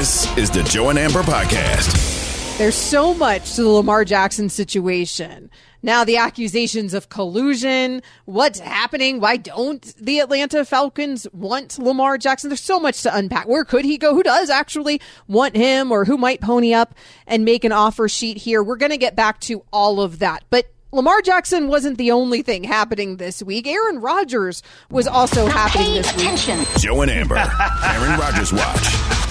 This is the Joe and Amber Podcast. There's so much to the Lamar Jackson situation. Now, the accusations of collusion, what's happening? Why don't the Atlanta Falcons want Lamar Jackson? There's so much to unpack. Where could he go? Who does actually want him or who might pony up and make an offer sheet here? We're going to get back to all of that. But Lamar Jackson wasn't the only thing happening this week. Aaron Rodgers was also happening this attention. week. Joe and Amber, Aaron Rodgers Watch.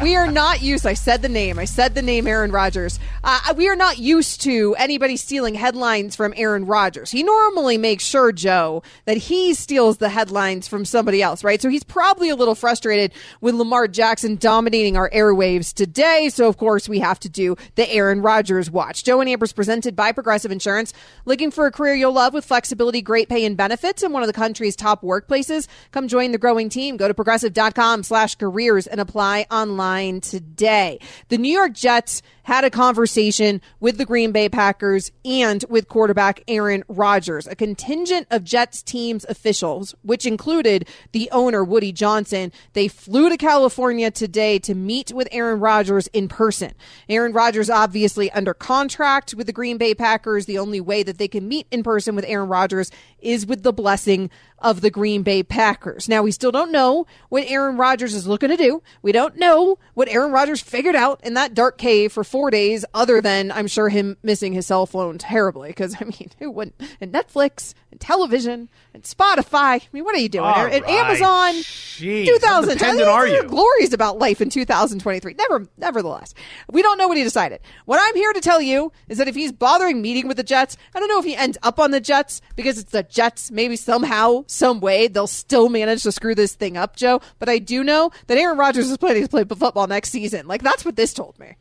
We are not used. I said the name. I said the name Aaron Rodgers. Uh, we are not used to anybody stealing headlines from Aaron Rodgers. He normally makes sure, Joe, that he steals the headlines from somebody else, right? So he's probably a little frustrated with Lamar Jackson dominating our airwaves today. So of course we have to do the Aaron Rodgers watch. Joe and Amber's presented by Progressive Insurance. Looking for a career you'll love with flexibility, great pay, and benefits in one of the country's top workplaces? Come join the growing team. Go to progressive.com slash careers and apply online today. The New York Jets had a conversation with the Green Bay Packers and with quarterback Aaron Rodgers. A contingent of Jets team's officials, which included the owner Woody Johnson, they flew to California today to meet with Aaron Rodgers in person. Aaron Rodgers obviously under contract with the Green Bay Packers. The only way that they can meet in person with Aaron Rodgers is with the blessing of the Green Bay Packers. Now, we still don't know what Aaron Rodgers is looking to do. We don't know what Aaron Rodgers figured out in that dark cave for four days, other than I'm sure him missing his cell phone terribly. Because, I mean, who wouldn't? And Netflix and television and Spotify. I mean, what are you doing? All and right. Amazon. Jeez, 2000. how dependent are you? Glories about life in 2023. Never, nevertheless, we don't know what he decided. What I'm here to tell you is that if he's bothering meeting with the Jets, I don't know if he ends up on the Jets because it's the Jets. Maybe somehow, some way, they'll still manage to screw this thing up, Joe. But I do know that Aaron Rodgers is planning to play football next season. Like that's what this told me.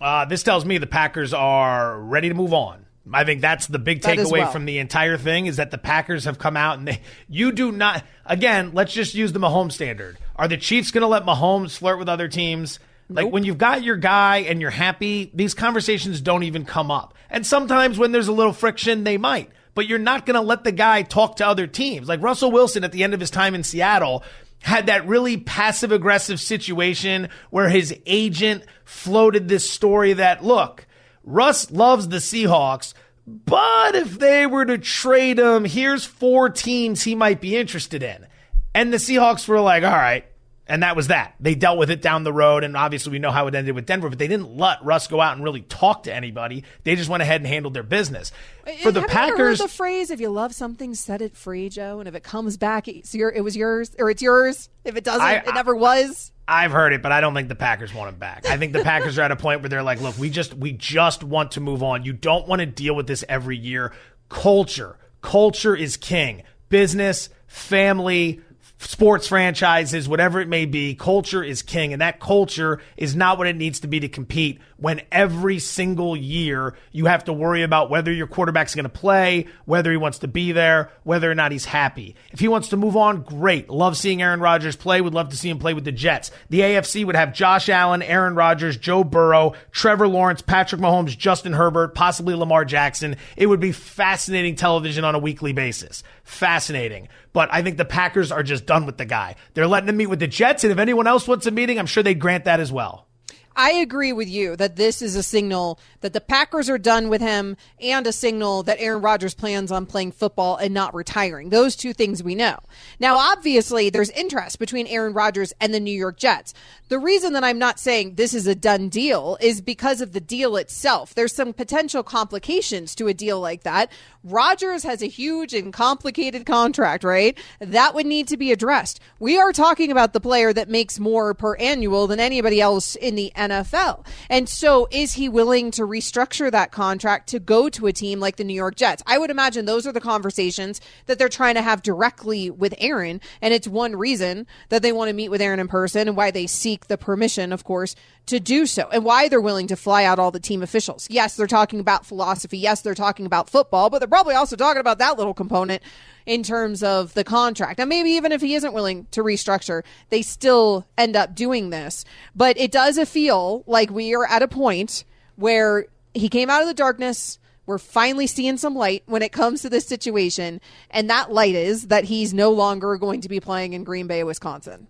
Uh, this tells me the Packers are ready to move on. I think that's the big takeaway well. from the entire thing is that the Packers have come out and they, you do not, again, let's just use the Mahomes standard. Are the Chiefs going to let Mahomes flirt with other teams? Like when you've got your guy and you're happy, these conversations don't even come up. And sometimes when there's a little friction, they might. But you're not going to let the guy talk to other teams. Like Russell Wilson at the end of his time in Seattle had that really passive aggressive situation where his agent floated this story that, look, Russ loves the Seahawks, but if they were to trade him, here's four teams he might be interested in. And the Seahawks were like, all right. And that was that. They dealt with it down the road, and obviously we know how it ended with Denver, but they didn't let Russ go out and really talk to anybody. They just went ahead and handled their business. For the Have you ever heard Packers, the phrase "If you love something, set it free," Joe. And if it comes back, it's your, it was yours, or it's yours. If it doesn't, I- it never was. I've heard it, but I don't think the Packers want him back. I think the Packers are at a point where they're like, look, we just we just want to move on. You don't want to deal with this every year. Culture. Culture is king. Business, family, sports franchises, whatever it may be, culture is king. And that culture is not what it needs to be to compete when every single year you have to worry about whether your quarterback's going to play, whether he wants to be there, whether or not he's happy. If he wants to move on, great. Love seeing Aaron Rodgers play. Would love to see him play with the Jets. The AFC would have Josh Allen, Aaron Rodgers, Joe Burrow, Trevor Lawrence, Patrick Mahomes, Justin Herbert, possibly Lamar Jackson. It would be fascinating television on a weekly basis. Fascinating. But I think the Packers are just done with the guy. They're letting him meet with the Jets, and if anyone else wants a meeting, I'm sure they'd grant that as well. I agree with you that this is a signal that the Packers are done with him and a signal that Aaron Rodgers plans on playing football and not retiring. Those two things we know. Now, obviously, there's interest between Aaron Rodgers and the New York Jets. The reason that I'm not saying this is a done deal is because of the deal itself. There's some potential complications to a deal like that. Rodgers has a huge and complicated contract, right? That would need to be addressed. We are talking about the player that makes more per annual than anybody else in the. And so is he willing to restructure that contract to go to a team like the New York Jets? I would imagine those are the conversations that they're trying to have directly with Aaron. And it's one reason that they want to meet with Aaron in person and why they seek the permission, of course, to do so and why they're willing to fly out all the team officials. Yes, they're talking about philosophy. Yes, they're talking about football, but they're probably also talking about that little component in terms of the contract. Now, maybe even if he isn't willing to restructure, they still end up doing this. But it does feel like we are at a point where he came out of the darkness. We're finally seeing some light when it comes to this situation. And that light is that he's no longer going to be playing in Green Bay, Wisconsin.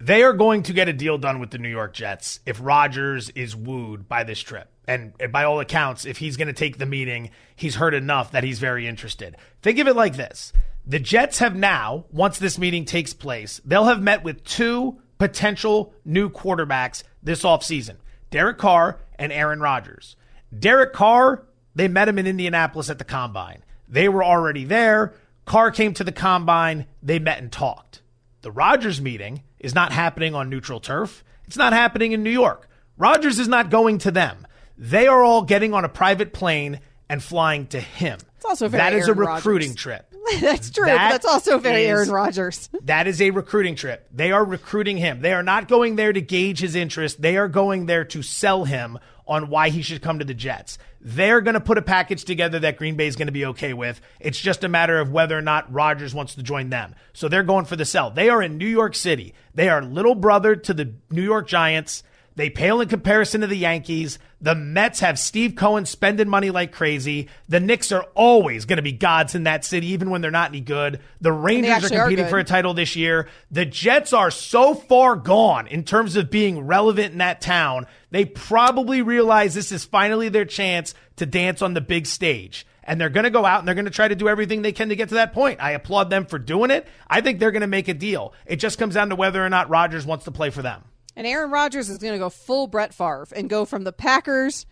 They are going to get a deal done with the New York Jets if Rodgers is wooed by this trip. And by all accounts, if he's going to take the meeting, he's heard enough that he's very interested. Think of it like this the Jets have now, once this meeting takes place, they'll have met with two potential new quarterbacks this offseason Derek Carr and Aaron Rodgers. Derek Carr, they met him in Indianapolis at the combine. They were already there. Carr came to the combine. They met and talked. The Rodgers meeting is not happening on neutral turf. It's not happening in New York. Rodgers is not going to them. They are all getting on a private plane and flying to him. It's also very that is a recruiting Rodgers. trip. that's true. That but that's also very is- Aaron Rodgers. That is a recruiting trip. They are recruiting him. They are not going there to gauge his interest. They are going there to sell him on why he should come to the Jets. They're going to put a package together that Green Bay is going to be okay with. It's just a matter of whether or not Rodgers wants to join them. So they're going for the sell. They are in New York City. They are little brother to the New York Giants. They pale in comparison to the Yankees. The Mets have Steve Cohen spending money like crazy. The Knicks are always going to be gods in that city, even when they're not any good. The Rangers are actually are competing for a title this year. The Jets are so far gone in terms of being relevant in that town. They probably realize this is finally their chance to dance on the big stage. And they're going to go out and they're going to try to do everything they can to get to that point. I applaud them for doing it. I think they're going to make a deal. It just comes down to whether or not Rodgers wants to play for them. And Aaron Rodgers is going to go full Brett Favre and go from the Packers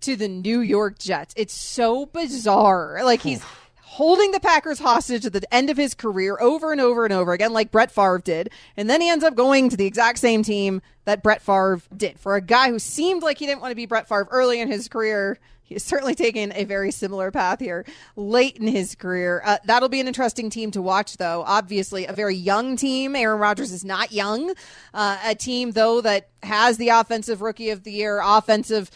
to the New York Jets. It's so bizarre. Like he's holding the Packers hostage at the end of his career over and over and over again, like Brett Favre did. And then he ends up going to the exact same team that Brett Favre did. For a guy who seemed like he didn't want to be Brett Favre early in his career, he's certainly taken a very similar path here late in his career. Uh, that'll be an interesting team to watch, though. Obviously, a very young team. Aaron Rodgers is not young. Uh, a team, though, that has the offensive rookie of the year, offensive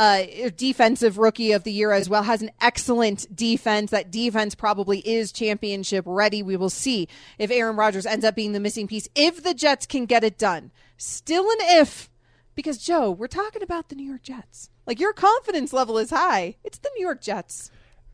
uh, defensive rookie of the year as well. Has an excellent defense. That defense probably is championship ready. We will see if Aaron Rodgers ends up being the missing piece. If the Jets can get it done, still an if, because Joe, we're talking about the New York Jets. Like your confidence level is high. It's the New York Jets.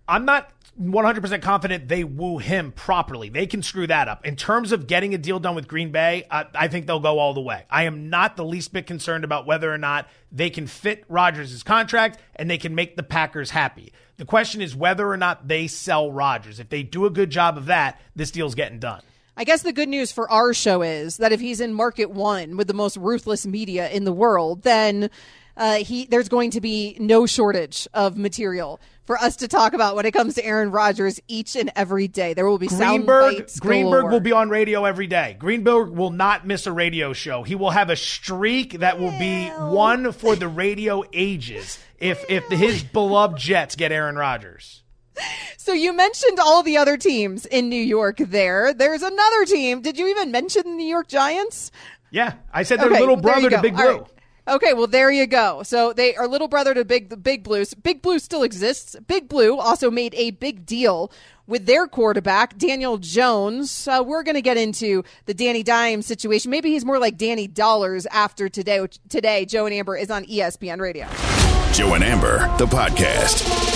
I'm not 100% confident they woo him properly. They can screw that up. In terms of getting a deal done with Green Bay, I, I think they'll go all the way. I am not the least bit concerned about whether or not they can fit Rodgers' contract and they can make the Packers happy. The question is whether or not they sell Rodgers. If they do a good job of that, this deal's getting done. I guess the good news for our show is that if he's in market one with the most ruthless media in the world, then uh, he there's going to be no shortage of material for us to talk about when it comes to Aaron Rodgers each and every day. There will be sound Greenberg, Greenberg will be on radio every day. Greenberg will not miss a radio show. He will have a streak that will be one for the radio ages if if his beloved Jets get Aaron Rodgers. So you mentioned all the other teams in New York. There, there's another team. Did you even mention the New York Giants? Yeah, I said they're Okay, little brother to. Big Blue. Okay, well there you go. So they are little brother to Big the Big Blues. Big Blue still exists. Big Blue also made a big deal with their quarterback Daniel Jones. Uh, we're going to get into the Danny Dimes situation. Maybe he's more like Danny Dollars after today. Today Joe and Amber is on ESPN Radio. Joe and Amber, the podcast.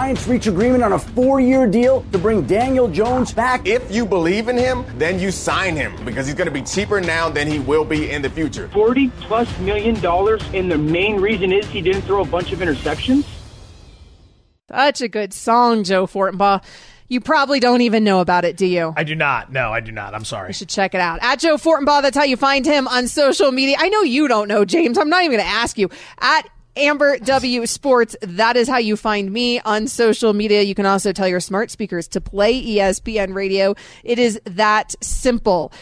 Giants reach agreement on a four-year deal to bring Daniel Jones back. If you believe in him, then you sign him because he's going to be cheaper now than he will be in the future. 40 plus million dollars, and the main reason is he didn't throw a bunch of interceptions? Such a good song, Joe Fortenbaugh. You probably don't even know about it, do you? I do not. No, I do not. I'm sorry. You should check it out. At Joe Fortenbaugh, that's how you find him on social media. I know you don't know, James. I'm not even going to ask you. At Amber W Sports. That is how you find me on social media. You can also tell your smart speakers to play ESPN radio. It is that simple.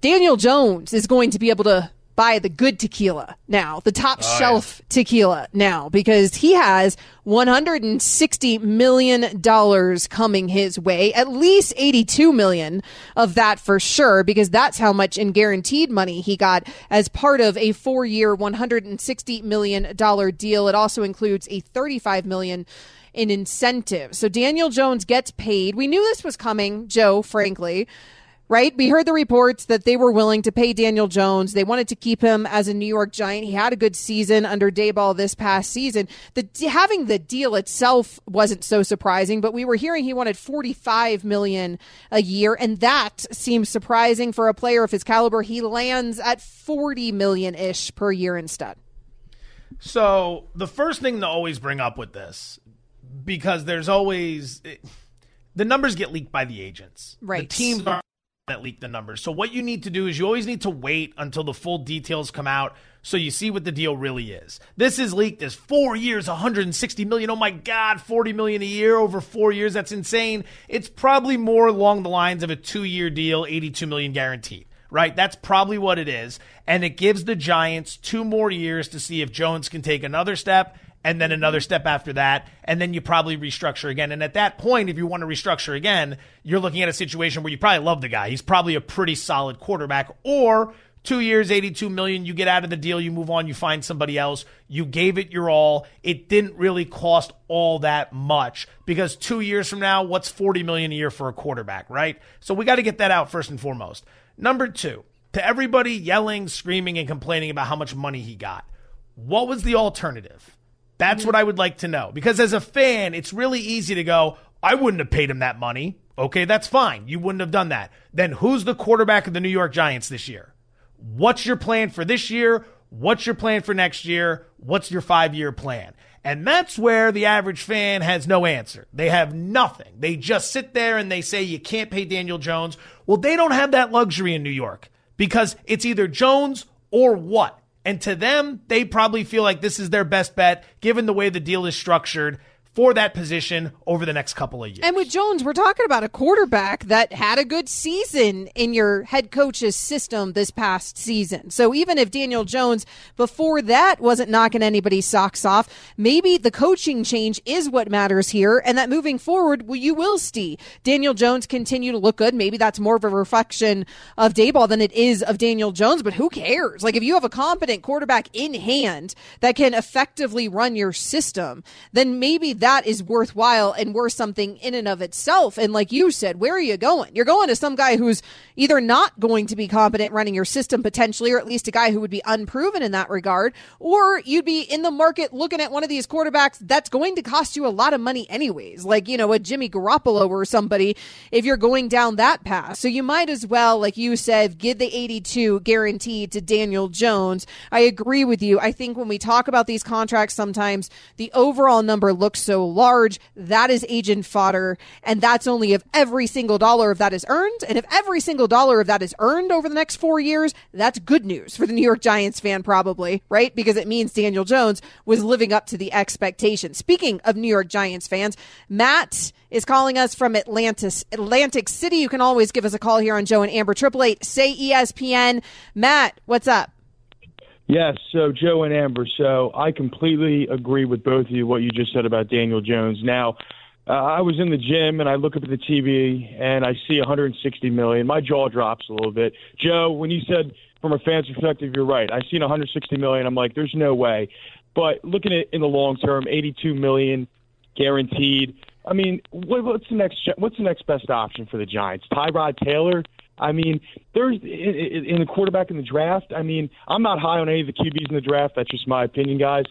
Daniel Jones is going to be able to buy the good tequila now, the top oh, shelf yeah. tequila now, because he has $160 million coming his way, at least 82 million of that for sure, because that's how much in guaranteed money he got as part of a four year, $160 million deal. It also includes a 35 million in incentives. So Daniel Jones gets paid. We knew this was coming, Joe, frankly right? We heard the reports that they were willing to pay Daniel Jones. They wanted to keep him as a New York Giant. He had a good season under Daboll this past season. The having the deal itself wasn't so surprising, but we were hearing he wanted 45 million a year and that seems surprising for a player of his caliber. He lands at 40 million ish per year instead. So, the first thing to always bring up with this because there's always the numbers get leaked by the agents. Right. The teams are that leaked the numbers. So what you need to do is you always need to wait until the full details come out so you see what the deal really is. This is leaked as 4 years, 160 million. Oh my god, 40 million a year over 4 years. That's insane. It's probably more along the lines of a 2-year deal, 82 million guaranteed. Right? That's probably what it is. And it gives the Giants 2 more years to see if Jones can take another step and then another step after that, and then you probably restructure again. And at that point, if you want to restructure again, you're looking at a situation where you probably love the guy. He's probably a pretty solid quarterback, or two years, 82 million, you get out of the deal, you move on, you find somebody else. You gave it your all. It didn't really cost all that much because two years from now, what's 40 million a year for a quarterback, right? So we got to get that out first and foremost. Number two, to everybody yelling, screaming, and complaining about how much money he got, what was the alternative? That's mm-hmm. what I would like to know. Because as a fan, it's really easy to go, I wouldn't have paid him that money. Okay, that's fine. You wouldn't have done that. Then who's the quarterback of the New York Giants this year? What's your plan for this year? What's your plan for next year? What's your five year plan? And that's where the average fan has no answer. They have nothing. They just sit there and they say, you can't pay Daniel Jones. Well, they don't have that luxury in New York because it's either Jones or what? And to them, they probably feel like this is their best bet given the way the deal is structured for that position over the next couple of years. And with Jones, we're talking about a quarterback that had a good season in your head coach's system this past season. So even if Daniel Jones before that wasn't knocking anybody's socks off, maybe the coaching change is what matters here and that moving forward, well, you will see Daniel Jones continue to look good. Maybe that's more of a reflection of Daboll than it is of Daniel Jones, but who cares? Like if you have a competent quarterback in hand that can effectively run your system, then maybe that that is worthwhile and worth something in and of itself. And like you said, where are you going? You're going to some guy who's either not going to be competent running your system potentially, or at least a guy who would be unproven in that regard, or you'd be in the market looking at one of these quarterbacks that's going to cost you a lot of money anyways, like, you know, a Jimmy Garoppolo or somebody if you're going down that path. So you might as well, like you said, give the 82 guaranteed to Daniel Jones. I agree with you. I think when we talk about these contracts, sometimes the overall number looks so large, that is agent fodder. And that's only if every single dollar of that is earned. And if every single dollar of that is earned over the next four years, that's good news for the New York Giants fan, probably, right? Because it means Daniel Jones was living up to the expectation. Speaking of New York Giants fans, Matt is calling us from Atlantis, Atlantic City. You can always give us a call here on Joe and Amber, 888 say ESPN. Matt, what's up? Yes, so Joe and Amber. So I completely agree with both of you what you just said about Daniel Jones. Now, uh, I was in the gym and I look up at the TV and I see 160 million. My jaw drops a little bit. Joe, when you said from a fan's perspective, you're right. I seen 160 million. I'm like, there's no way. But looking at it in the long term, 82 million guaranteed. I mean, what, what's the next? What's the next best option for the Giants? Tyrod Taylor. I mean, there's in, the quarterback in the draft. I mean, I'm not high on any of the QBs in the draft. That's just my opinion, guys.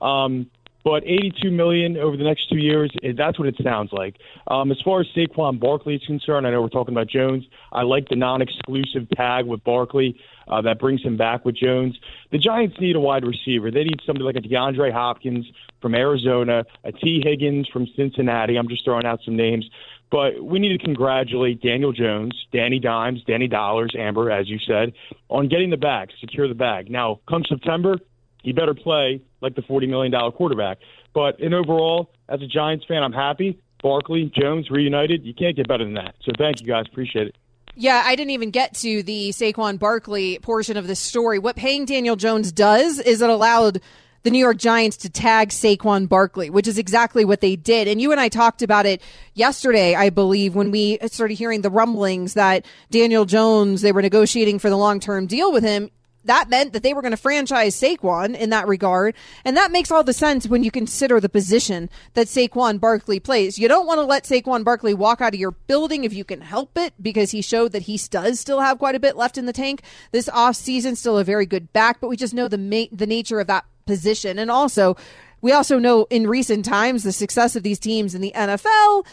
Um, But 82 million over the next two years, that's what it sounds like. Um, as far as Saquon Barkley is concerned, I know we're talking about Jones. I like the non-exclusive tag with Barkley uh, that brings him back with Jones. The Giants need a wide receiver. They need somebody like a DeAndre Hopkins from Arizona, a Tee Higgins from Cincinnati. I'm just throwing out some names. But we need to congratulate Daniel Jones, Danny Dimes, Danny Dollars, Amber, as you said, on getting the bag, secure the bag. Now, come September, he better play like the $40 million quarterback. But in overall, as a Giants fan, I'm happy. Barkley, Jones, reunited. You can't get better than that. So thank you guys. Appreciate it. Yeah, I didn't even get to the Saquon Barkley portion of this story. What paying Daniel Jones does is it allowed the New York Giants to tag Saquon Barkley, which is exactly what they did. And you and I talked about it yesterday, I believe, when we started hearing the rumblings that Daniel Jones, they were negotiating for the long term deal with him that meant that they were going to franchise Saquon in that regard. And that makes all the sense when you consider the position that Saquon Barkley plays. You don't want to let Saquon Barkley walk out of your building if you can help it because he showed that he does still have quite a bit left in the tank this offseason, still a very good back, but we just know the ma- the nature of that position. And also, we also know in recent times the success of these teams in the NFL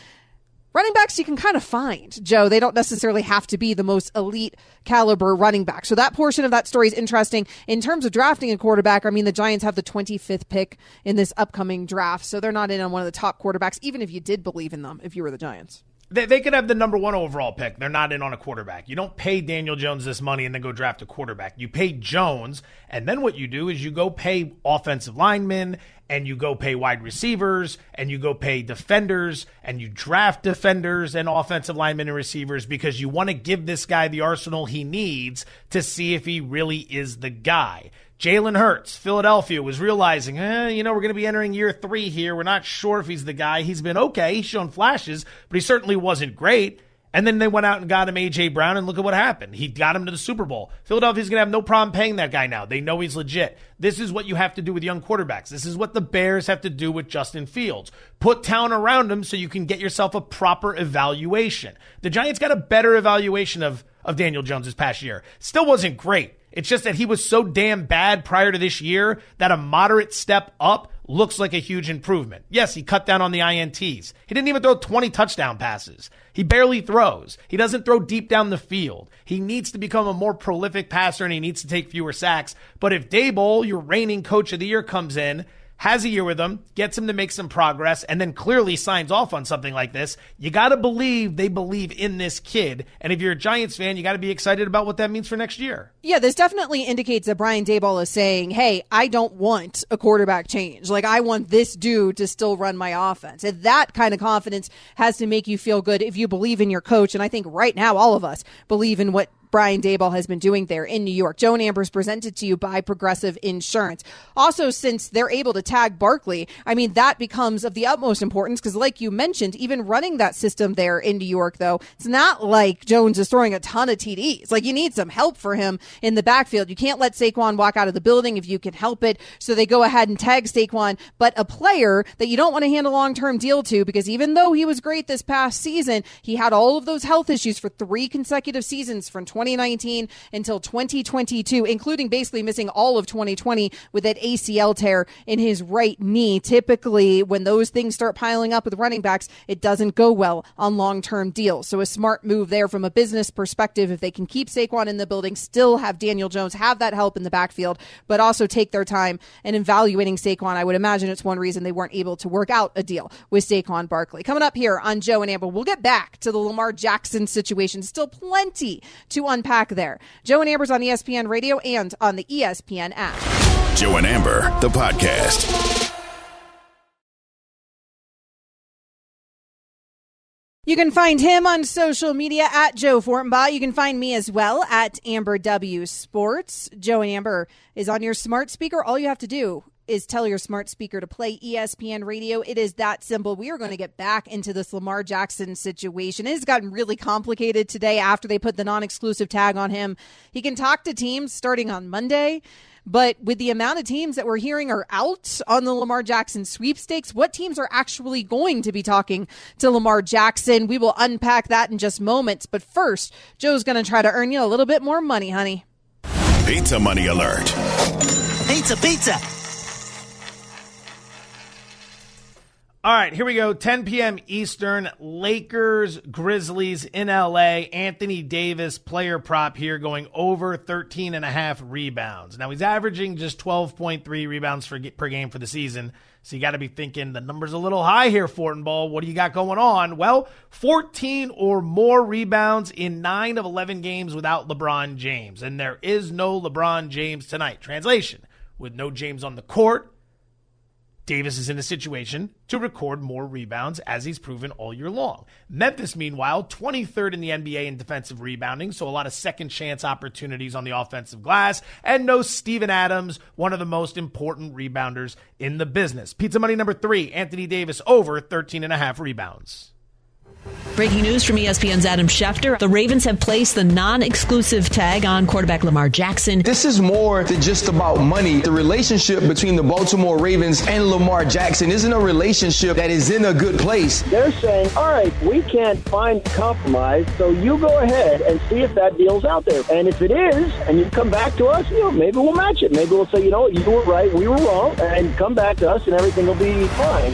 running backs you can kind of find, Joe. They don't necessarily have to be the most elite caliber running back. So that portion of that story is interesting. In terms of drafting a quarterback, I mean, the Giants have the 25th pick in this upcoming draft. So they're not in on one of the top quarterbacks, even if you did believe in them, if you were the Giants. They, they could have the number one overall pick. They're not in on a quarterback. You don't pay Daniel Jones this money and then go draft a quarterback. You pay Jones, and then what you do is you go pay offensive linemen and you go pay wide receivers and you go pay defenders and you draft defenders and offensive linemen and receivers because you want to give this guy the arsenal he needs to see if he really is the guy. Jalen Hurts, Philadelphia, was realizing, eh, you know, we're going to be entering year three here. We're not sure if he's the guy. He's been okay. He's shown flashes, but he certainly wasn't great. And then they went out and got him A.J. Brown, and look at what happened. He got him to the Super Bowl. Philadelphia's going to have no problem paying that guy now. They know he's legit. This is what you have to do with young quarterbacks. This is what the Bears have to do with Justin Fields. Put talent around him so you can get yourself a proper evaluation. The Giants got a better evaluation of, of Daniel Jones this past year. Still wasn't great. It's just that he was so damn bad prior to this year that a moderate step up looks like a huge improvement. Yes, he cut down on the INTs. He didn't even throw 20 touchdown passes. He barely throws. He doesn't throw deep down the field. He needs to become a more prolific passer and he needs to take fewer sacks. But if Daboll, your reigning coach of the year, comes in has a year with him, gets him to make some progress, and then clearly signs off on something like this, you got to believe they believe in this kid. And if you're a Giants fan, you got to be excited about what that means for next year. Yeah, this definitely indicates that Brian Daboll is saying, hey, I don't want a quarterback change. Like, I want this dude to still run my offense. And that kind of confidence has to make you feel good if you believe in your coach. And I think right now, all of us believe in what Brian Daboll has been doing there in New York. Joe and Amber's presented to you by Progressive Insurance. Also, since they're able to tag Barkley, I mean, that becomes of the utmost importance because, like you mentioned, even running that system there in New York, though, it's not like Jones is throwing a ton of TDs. Like, you need some help for him in the backfield. You can't let Saquon walk out of the building if you can help it. So they go ahead and tag Saquon, but a player that you don't want to hand a long term deal to because even though he was great this past season, he had all of those health issues for three consecutive seasons from 2019 until 2022, including basically missing all of 2020 with that ACL tear in his right knee. Typically, when those things start piling up with running backs, it doesn't go well on long term deals. So a smart move there from a business perspective. If they can keep Saquon in the building, still have Daniel Jones have that help in the backfield, but also take their time in evaluating Saquon. I would imagine it's one reason they weren't able to work out a deal with Saquon Barkley. Coming up here on Joe and Amber, we'll get back to the Lamar Jackson situation. Still plenty to unpack there. Joe and Amber's on ESPN Radio and on the ESPN app. Joe and Amber, the podcast. You can find him on social media at Joe Fortenbaugh. You can find me as well at Amber W Sports. Joe and Amber is on your smart speaker. All you have to do is tell your smart speaker to play ESPN radio. It is that simple. We are going to get back into this Lamar Jackson situation. It has gotten really complicated today after they put the non exclusive tag on him. He can talk to teams starting on Monday. But with the amount of teams that we're hearing are out on the Lamar Jackson sweepstakes, what teams are actually going to be talking to Lamar Jackson? We will unpack that in just moments. But first, Joe's going to try to earn you a little bit more money, honey. Pizza money alert. Pizza, pizza. All right, here we go. 10 p.m. Eastern. Lakers, Grizzlies in LA. Anthony Davis, player prop here, going over 13 and a half rebounds. Now he's averaging just 12.3 rebounds for, per game for the season. So you got to be thinking the number's a little high here, Fortenbaugh. What do you got going on? Well, 14 or more rebounds in 9 of 11 games without LeBron James. And there is no LeBron James tonight. Translation with no James on the court, Davis is in a situation to record more rebounds as he's proven all year long. Memphis, meanwhile, 23rd in the NBA in defensive rebounding, so a lot of second chance opportunities on the offensive glass, and no Steven Adams, one of the most important rebounders in the business. Pizza money number three, Anthony Davis over 13 and a half rebounds. Breaking news from ESPN's Adam Schefter. The Ravens have placed the non exclusive tag on quarterback Lamar Jackson. This is more than just about money. The relationship between the Baltimore Ravens and Lamar Jackson isn't a relationship that is in a good place. They're saying, all right, we can't find compromise, so you go ahead and see if that deal's out there. And if it is, and you come back to us, you know, maybe we'll match it. Maybe we'll say, you know, you were right, we were wrong, and come back to us and everything will be fine.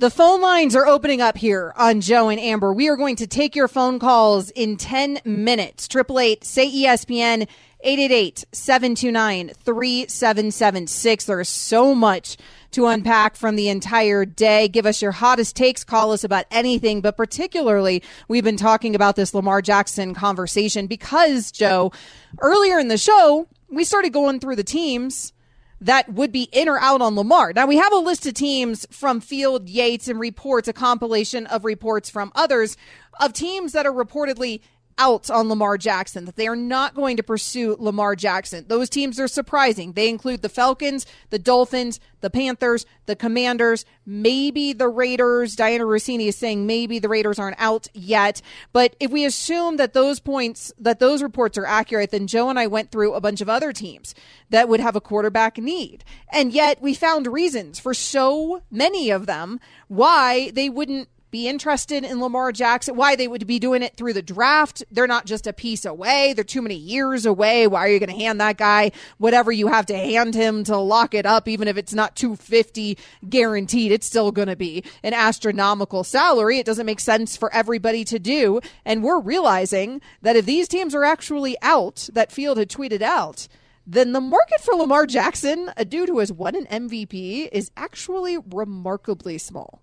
The phone lines are opening up here on Joe and Amber. We are going to take your phone calls in 10 minutes. Triple eight, say ESPN, 888-729-3776. There is so much to unpack from the entire day. Give us your hottest takes. Call us about anything, but particularly we've been talking about this Lamar Jackson conversation because, Joe, earlier in the show, we started going through the teams that would be in or out on Lamar. Now we have a list of teams from Field, Yates, and reports, a compilation of reports from others of teams that are reportedly out on Lamar Jackson, that they are not going to pursue Lamar Jackson. Those teams are surprising. They include the Falcons, the Dolphins, the Panthers, the Commanders, maybe the Raiders. Dianna Russini is saying maybe the Raiders aren't out yet. But if we assume that those points, that those reports are accurate, then Joe and I went through a bunch of other teams that would have a quarterback need. And yet we found reasons for so many of them why they wouldn't be interested in Lamar Jackson, why they would be doing it through the draft. They're not just a piece away. They're too many years away. Why are you going to hand that guy whatever you have to hand him to lock it up, even if it's not 250 guaranteed? It's still going to be an astronomical salary. It doesn't make sense for everybody to do. And we're realizing that if these teams are actually out, that Field had tweeted out, then the market for Lamar Jackson, a dude who has won an MVP, is actually remarkably small.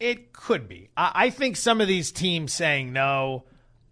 It could be. I, I think some of these teams saying no,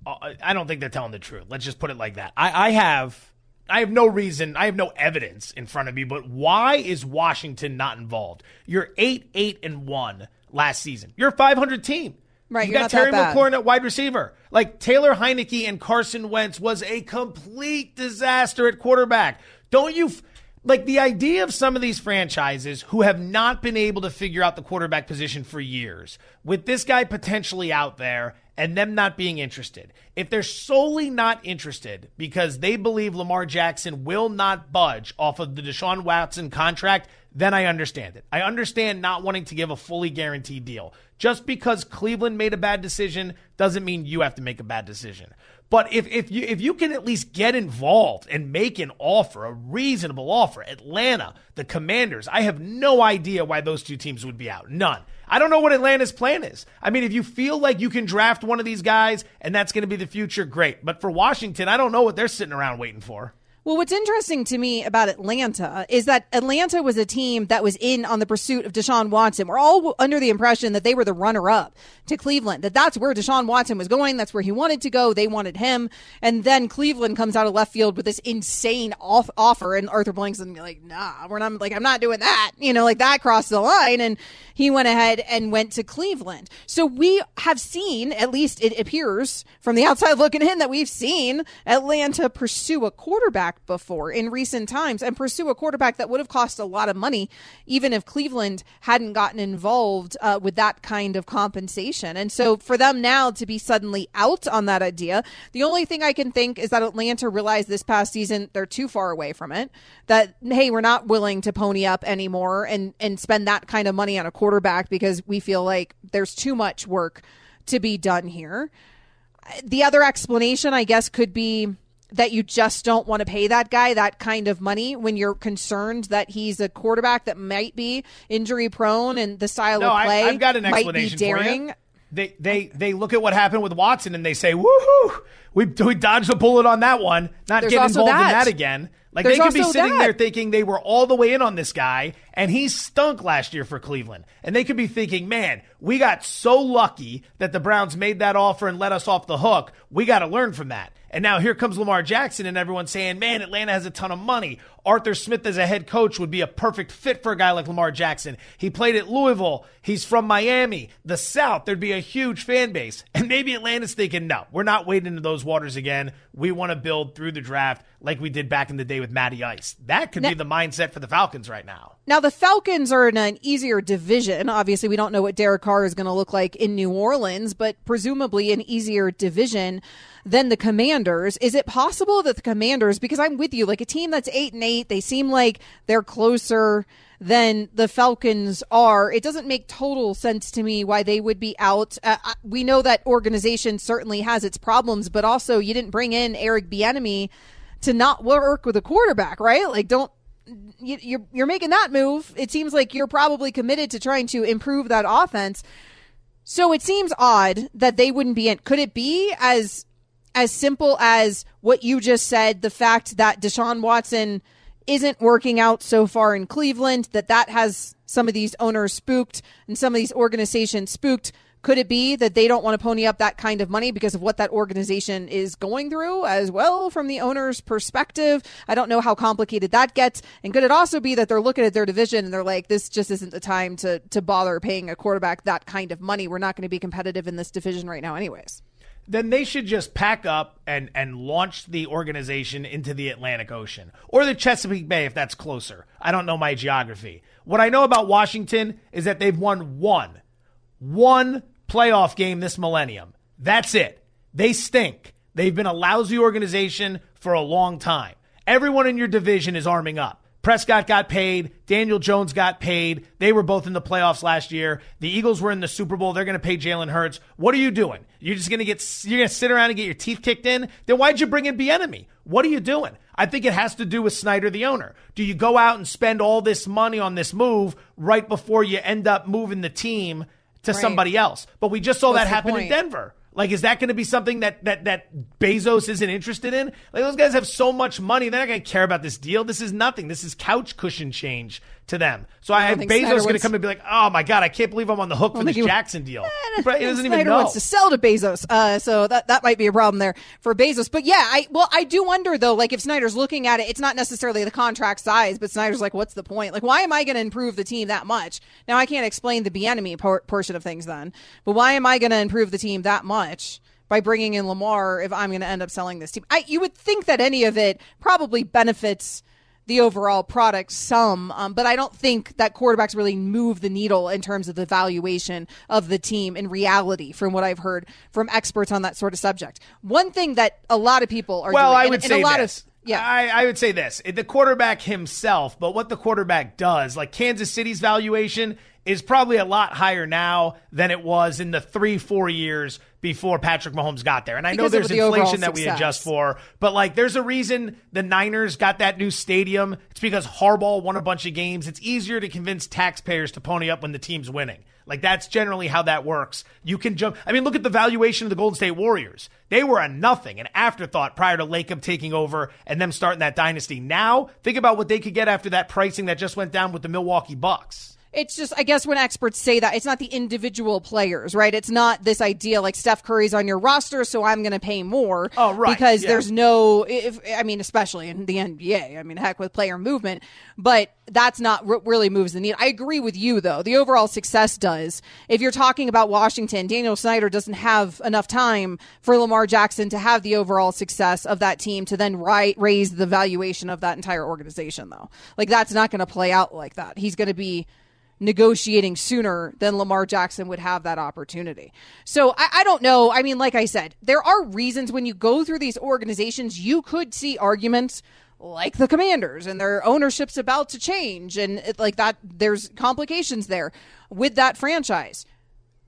uh, I don't think they're telling the truth. Let's just put it like that. I, I have. I have no reason, I have no evidence in front of me, but why is Washington not involved? You're 8 8 and 1 last season. You're a 500 team. Right, you got Terry McLaurin at wide receiver. Like Taylor Heinicke and Carson Wentz was a complete disaster at quarterback. Don't you? F- like the idea of some of these franchises who have not been able to figure out the quarterback position for years, with this guy potentially out there and them not being interested. If they're solely not interested because they believe Lamar Jackson will not budge off of the Deshaun Watson contract, then I understand it. I understand not wanting to give a fully guaranteed deal. Just because Cleveland made a bad decision doesn't mean you have to make a bad decision. But if, if you if you can at least get involved and make an offer, a reasonable offer, Atlanta, the Commanders, I have no idea why those two teams would be out. None. I don't know what Atlanta's plan is. I mean, if you feel like you can draft one of these guys and that's going to be the future, great. But for Washington, I don't know what they're sitting around waiting for. Well, what's interesting to me about Atlanta is that Atlanta was a team that was in on the pursuit of Deshaun Watson. We're all under the impression that they were the runner up to Cleveland, that that's where Deshaun Watson was going. That's where he wanted to go. They wanted him. And then Cleveland comes out of left field with this insane off- offer. And Arthur Blank's like, nah, we're not like, I'm not doing that. You know, like that crossed the line. And he went ahead and went to Cleveland. So we have seen, at least it appears from the outside looking in, that we've seen Atlanta pursue a quarterback quarterback before in recent times and pursue a quarterback that would have cost a lot of money, even if Cleveland hadn't gotten involved uh, with that kind of compensation. And so for them now to be suddenly out on that idea, the only thing I can think is that Atlanta realized this past season they're too far away from it. That, hey, we're not willing to pony up anymore and, and spend that kind of money on a quarterback because we feel like there's too much work to be done here. The other explanation, I guess, could be that you just don't want to pay that guy that kind of money when you're concerned that he's a quarterback that might be injury prone and the style no, of play I, have got an might explanation be daring. For you. They they they look at what happened with Watson and they say, "Woohoo! We we dodged a bullet on that one. Not There's also involved in that. that again." Like There's they could be sitting that. there thinking they were all the way in on this guy, and he stunk last year for Cleveland. And they could be thinking, "Man, we got so lucky that the Browns made that offer and let us off the hook. We got to learn from that." And now here comes Lamar Jackson, and everyone's saying, "Man, Atlanta has a ton of money. Arthur Smith as a head coach would be a perfect fit for a guy like Lamar Jackson. He played at Louisville. He's from Miami, the South. There'd be a huge fan base. And maybe Atlanta's thinking, no, we're not wading into those waters again. We want to build through the draft like we did back in the day with Matty Ice. That could be the mindset for the Falcons right now. Now the Falcons are in an easier division. Obviously, we don't know what Derek Carr is going to look like in New Orleans, but presumably an easier division than the Commanders. Is it possible that the Commanders, because I'm with you, like a team that's eight and eight, they seem like they're closer than the Falcons are. It doesn't make total sense to me why they would be out. Uh, we know that organization certainly has its problems, but also you didn't bring in Eric Bieniemy to not work with a quarterback, right? Like, don't you, you're you're making that move. It seems like you're probably committed to trying to improve that offense. So it seems odd that they wouldn't be in. Could it be as as simple as what you just said? The fact that Deshaun Watson isn't working out so far in Cleveland, that that has some of these owners spooked and some of these organizations spooked. Could it be that they don't want to pony up that kind of money because of what that organization is going through as well from the owner's perspective? I don't know how complicated that gets. And could it also be that they're looking at their division and they're like, this just isn't the time to, to bother paying a quarterback that kind of money? We're not going to be competitive in this division right now, anyways. Then they should just pack up and and launch the organization into the Atlantic Ocean or the Chesapeake Bay if that's closer. I don't know my geography. What I know about Washington is that they've won one one playoff game this millennium. That's it. They stink. They've been a lousy organization for a long time. Everyone in your division is arming up. Prescott got paid. Daniel Jones got paid. They were both in the playoffs last year. The Eagles were in the Super Bowl. They're going to pay Jalen Hurts. What are you doing? You're just going to get you're going to sit around and get your teeth kicked in. Then why'd you bring in Bieniemy? What are you doing? I think it has to do with Snyder, the owner. Do you go out and spend all this money on this move right before you end up moving the team to Right. somebody else? But we just saw What's that happen in? Denver. Like, is that going to be something that that that Bezos isn't interested in? Like, those guys have so much money, they're not going to care about this deal. This is nothing. This is couch cushion change to them. So I, I have think Bezos going to come and be like, "Oh my god, I can't believe I'm on the hook for this Jackson deal." But he doesn't even Snyder know. wants to sell to Bezos, uh, so that that might be a problem there for Bezos. But yeah, I well, I do wonder though, like if Snyder's looking at it, it's not necessarily the contract size, but Snyder's like, what's the point? Like, why am I going to improve the team that much? Now I can't explain the Bieniemy por- portion of things then, but why am I going to improve the team that much? By bringing in Lamar, if I'm going to end up selling this team, I, you would think that any of it probably benefits the overall product some, um, but I don't think that quarterbacks really move the needle in terms of the valuation of the team in reality, from what I've heard from experts on that sort of subject. One thing that a lot of people are well, doing, I would and say a lot this. of yeah, I, I would say this: the quarterback himself, but what the quarterback does, like Kansas City's valuation, is probably a lot higher now than it was in the three, four years before Patrick Mahomes got there. And I know Because there's the inflation that we adjust for, but like there's a reason the Niners got that new stadium. It's because Harbaugh won a bunch of games. It's easier to convince taxpayers to pony up when the team's winning. Like that's generally how that works. You can jump. I mean, look at the valuation of the Golden State Warriors. They were a nothing, an afterthought prior to Lacob taking over and them starting that dynasty. Now, think about what they could get after that pricing that just went down with the Milwaukee Bucks. It's just, I guess, when experts say that, it's not the individual players, right? It's not this idea like Steph Curry's on your roster, so I'm going to pay more. Oh, right, Because yeah. there's no, if, I mean, especially in the NBA, I mean, heck with player movement, but that's not what really moves the needle. I agree with you, though. The overall success does. If you're talking about Washington, Daniel Snyder doesn't have enough time for Lamar Jackson to have the overall success of that team to then ri- raise the valuation of that entire organization, though. Like, that's not going to play out like that. He's going to be negotiating sooner than Lamar Jackson would have that opportunity. So I, I don't know. I mean, like I said, there are reasons when you go through these organizations, you could see arguments like the commanders and their ownership's about to change and it, like that there's complications there with that franchise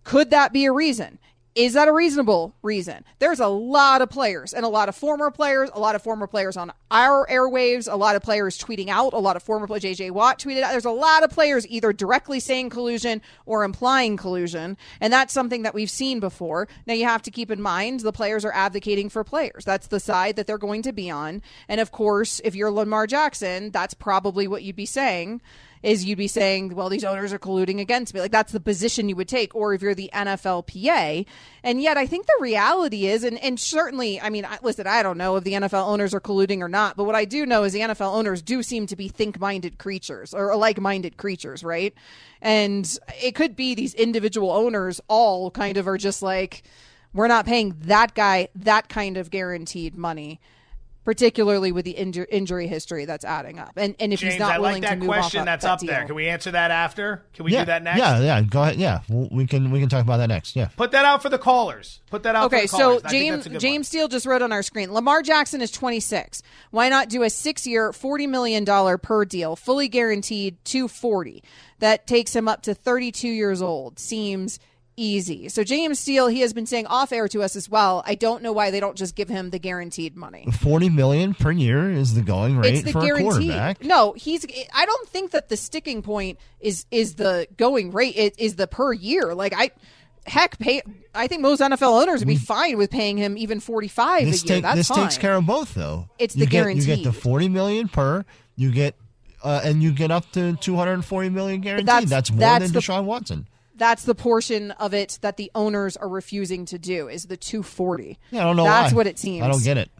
could that be a reason is that a reasonable reason? There's a lot of players and a lot of former players, a lot of former players on our airwaves, a lot of players tweeting out, a lot of former players. JJ Watt tweeted out. There's a lot of players either directly saying collusion or implying collusion. And that's something that we've seen before. Now, you have to keep in mind the players are advocating for players. That's the side that they're going to be on. And of course, if you're Lamar Jackson, that's probably what you'd be saying is you'd be saying, well, these owners are colluding against me. Like that's the position you would take. Or if you're the NFLPA. And yet I think the reality is, and, and certainly, I mean, listen, I don't know if the NFL owners are colluding or not, but what I do know is the NFL owners do seem to be think minded creatures or like minded creatures, right? And it could be these individual owners all kind of are just like, we're not paying that guy that kind of guaranteed money particularly with the inju- injury history that's adding up. And and if James, he's not I willing like that to move question off that's that up deal. there. Can we answer that after? Can we yeah, do that next? Yeah, yeah. Go ahead. Yeah, we can we can talk about that next. Yeah. Put that out for the callers. Put that out. Okay, for the callers. so I think James that's a good James Steele just wrote on our screen. Lamar Jackson is 26. Why not do a six-year, forty million dollar per deal, fully guaranteed, 240? That takes him up to 32 years old. Seems easy. So James Steele, he has been saying off air to us as well. I don't know why they don't just give him the guaranteed money. Forty million per year is the going rate It's the for a guarantee. quarterback. No, he's. I don't think that the sticking point is is the going rate. It is the per year. Like I, heck, pay. I think most NFL owners would be fine with paying him even forty five a year. take, That's this fine. takes care of both, though. It's you the get, You get the forty million per. You get. Uh, and you get up to 240 million guaranteed. that's- That's, more that's than the- Deshaun Watson. That's the portion of it that the owners are refusing to do. Is the two forty? Yeah, I don't know That's why. what it seems. I don't get it.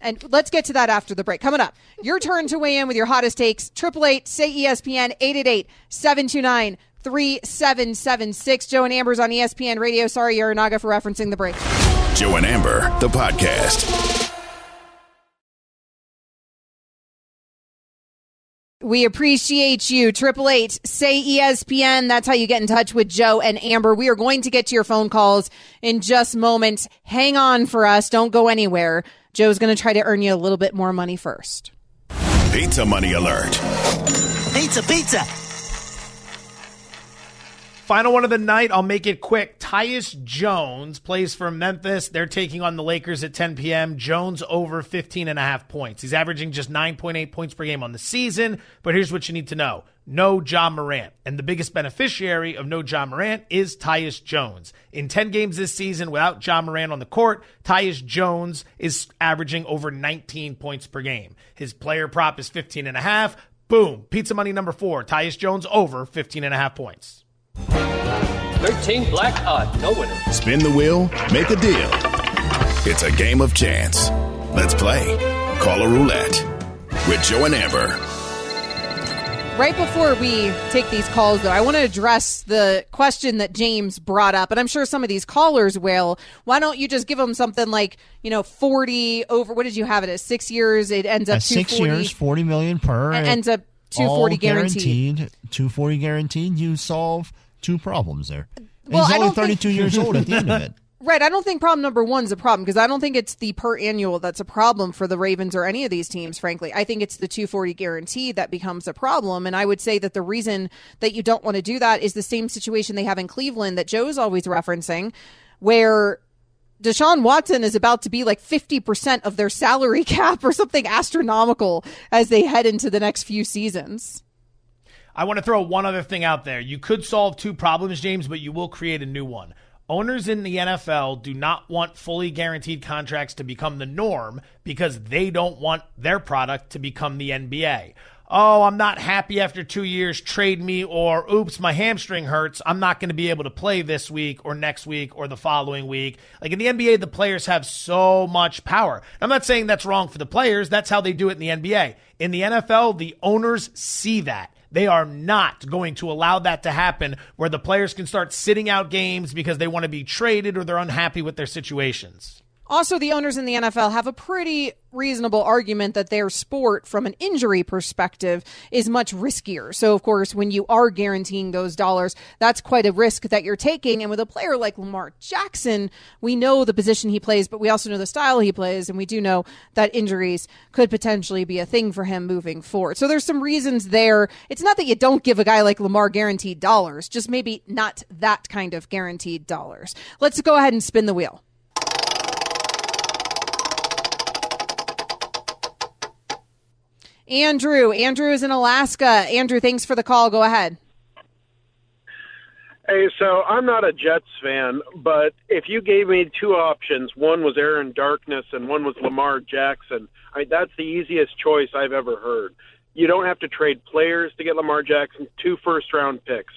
And let's get to that after the break. Coming up, your turn to weigh in with your hottest takes. Triple eight say ESPN 888-729 3776. Joe and Amber's on ESPN Radio. Sorry, Yaranaga, for referencing the break. Joe and Amber, the podcast. We appreciate you. Triple eight say ESPN. That's how you get in touch with Joe and Amber. We are going to get to your phone calls in just moments. Hang on for us. Don't go anywhere. Joe's going to try to earn you a little bit more money first. Pizza money alert. Pizza, pizza. Final one of the night. I'll make it quick. Tyus Jones plays for Memphis. They're taking on the Lakers at 10 p.m. Jones over 15 and a half points. He's averaging just 9.8 points per game on the season. But here's what you need to know. No Ja Morant. And the biggest beneficiary of no Ja Morant is Tyus Jones. In 10 games this season without Ja Morant on the court, Tyus Jones is averaging over 19 points per game. His player prop is 15 and a half. Boom. Pizza money number four. Tyus Jones over 15 and a half points. 13 black odd, no winner. Spin the wheel, make a deal. It's a game of chance. Let's play. Caller roulette with Joe and Amber. Right before we take these calls, though, I want to address the question that James brought up, and I'm sure some of these callers will. Why don't you just give them something like, you know, 40 over, what did you have it as? Six years, it ends up At six years, 40 million per. It and ends up all 240 guaranteed. 240 guaranteed. You solve two problems there. Well, he's I only don't think- 32 years old at the end of it. Right. I don't think problem number one is a problem because I don't think it's the per annual that's a problem for the Ravens or any of these teams, frankly. I think it's the 240 guarantee that becomes a problem. And I would say that the reason that you don't want to do that is the same situation they have in Cleveland that Joe's always referencing, where Deshaun Watson is about to be like 50% of their salary cap or something astronomical as they head into the next few seasons. I want to throw one other thing out there. You could solve two problems, James, but you will create a new one. Owners in the NFL do not want fully guaranteed contracts to become the norm because they don't want their product to become the NBA. Oh, I'm not happy after two years, trade me, or oops, my hamstring hurts. I'm not going to be able to play this week or next week or the following week. Like in the NBA, the players have so much power. I'm not saying that's wrong for the players. That's how they do it in the NBA. In the NFL, the owners see that. They are not going to allow that to happen where the players can start sitting out games because they want to be traded or they're unhappy with their situations. Also, the owners in the NFL have a pretty reasonable argument that their sport, from an injury perspective, is much riskier. So, of course, when you are guaranteeing those dollars, that's quite a risk that you're taking. And with a player like Lamar Jackson, we know the position he plays, but we also know the style he plays. And we do know that injuries could potentially be a thing for him moving forward. So, there's some reasons there. It's not that you don't give a guy like Lamar guaranteed dollars, just maybe not that kind of guaranteed dollars. Let's go ahead and spin the wheel. Andrew. Andrew is in Alaska. Andrew, thanks for the call. Go ahead. Hey, so I'm not a Jets fan, but if you gave me two options, one was Aaron Darkness and one was Lamar Jackson, I mean, that's the easiest choice I've ever heard. You don't have to trade players to get Lamar Jackson, two first round picks.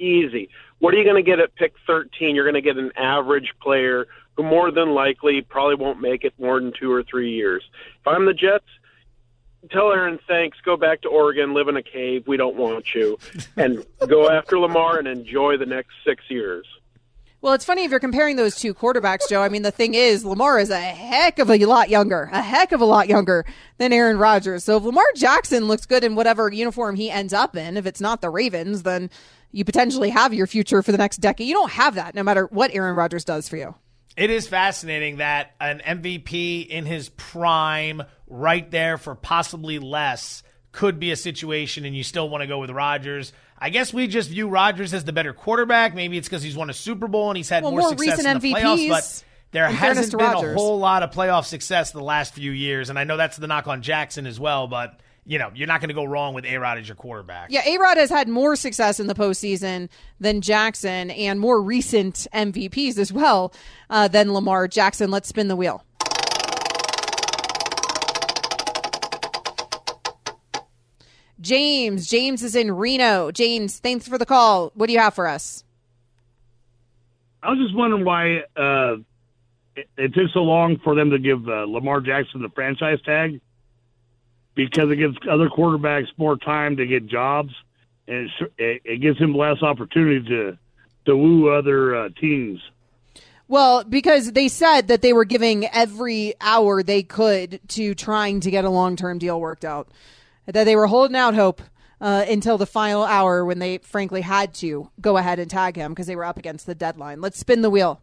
Easy. What are you going to get at pick 13? You're going to get an average player who more than likely probably won't make it more than two or three years. If I'm the Jets, tell Aaron thanks, go back to Oregon, live in a cave, we don't want you, and go after Lamar and enjoy the next six years. Well, it's funny if you're comparing those two quarterbacks, Joe. I mean, the thing is, Lamar is a heck of a lot younger, a heck of a lot younger than Aaron Rodgers. So if Lamar Jackson looks good in whatever uniform he ends up in, if it's not the Ravens, then you potentially have your future for the next decade. You don't have that no matter what Aaron Rodgers does for you. It is fascinating that an MVP in his prime, right there for possibly less, could be a situation, and you still want to go with Rodgers. I guess we just view Rodgers as the better quarterback. Maybe it's because he's won a Super Bowl and he's had well, more, more success in the MVPs, playoffs. But there hasn't been Rodgers. a whole lot of playoff success the last few years, and I know that's the knock on Jackson as well. But you know, you're not going to go wrong with A Rod as your quarterback. Yeah, A Rod has had more success in the postseason than Jackson and more recent MVPs as well uh, than Lamar Jackson. Let's spin the wheel. James. James is in Reno. James, thanks for the call. What do you have for us? I was just wondering why uh, it, it took so long for them to give uh, Lamar Jackson the franchise tag because it gives other quarterbacks more time to get jobs, and it, it gives him less opportunity to to woo other uh, teams. Well, because they said that they were giving every hour they could to trying to get a long term deal worked out, that they were holding out hope. Uh, until the final hour when they frankly had to go ahead and tag him because they were up against the deadline. Let's spin the wheel.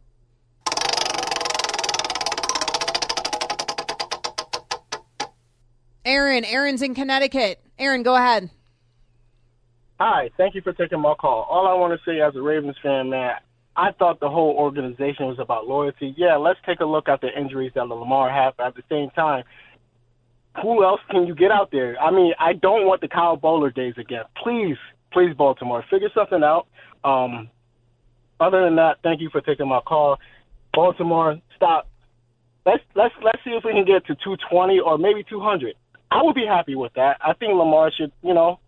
Aaron. Aaron's in Connecticut. Aaron, go ahead. Hi, thank you for taking my call. All I want to say as a Ravens fan, man, I thought the whole organization was about loyalty. Yeah, let's take a look at the injuries that Lamar had, but at the same time, who else can you get out there? I mean, I don't want the Kyle Boller days again. Please, please, Baltimore, figure something out. Um, other than that, thank you for taking my call. Baltimore, stop. Let's let's let's see if we can get to 220 or maybe 200. I would be happy with that. I think Lamar should, you know,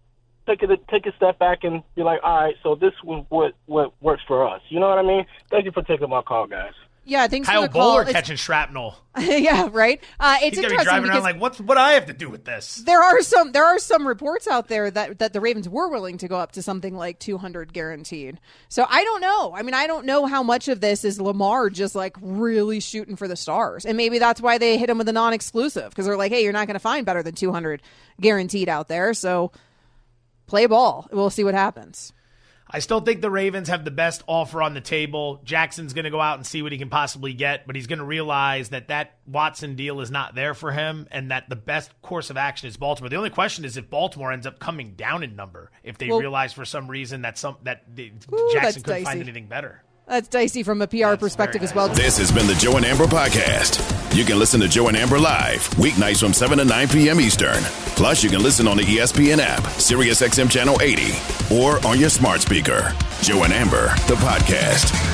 take a take a step back and be like, all right, so this was what what works for us. You know what I mean? Thank you for taking my call, guys. Yeah, thanks Kyle for the call. Boller It's- catching shrapnel. yeah, right. Uh, it's He's gonna be interesting driving around like, what's what I have to do with this? there are some there are some reports out there that that the Ravens were willing to go up to something like 200 guaranteed. So I don't know. I mean, I don't know how much of this is Lamar just like really shooting for the stars, and maybe that's why they hit him with a non-exclusive because they're like, hey, you're not going to find better than 200 guaranteed out there. So play ball. We'll see what happens. I still think the Ravens have the best offer on the table. Jackson's going to go out and see what he can possibly get, but he's going to realize that that Watson deal is not there for him and that the best course of action is Baltimore. The only question is if Baltimore ends up coming down in number, if they Well- realize for some reason that some that the, Ooh, that's Jackson couldn't find anything better. That's dicey from a PR perspective as well. This has been the Joe and Amber Podcast. You can listen to Joe and Amber live weeknights from 7 to 9 p.m. Eastern. Plus, you can listen on the ESPN app, SiriusXM Channel 80, or on your smart speaker. Joe and Amber, the podcast.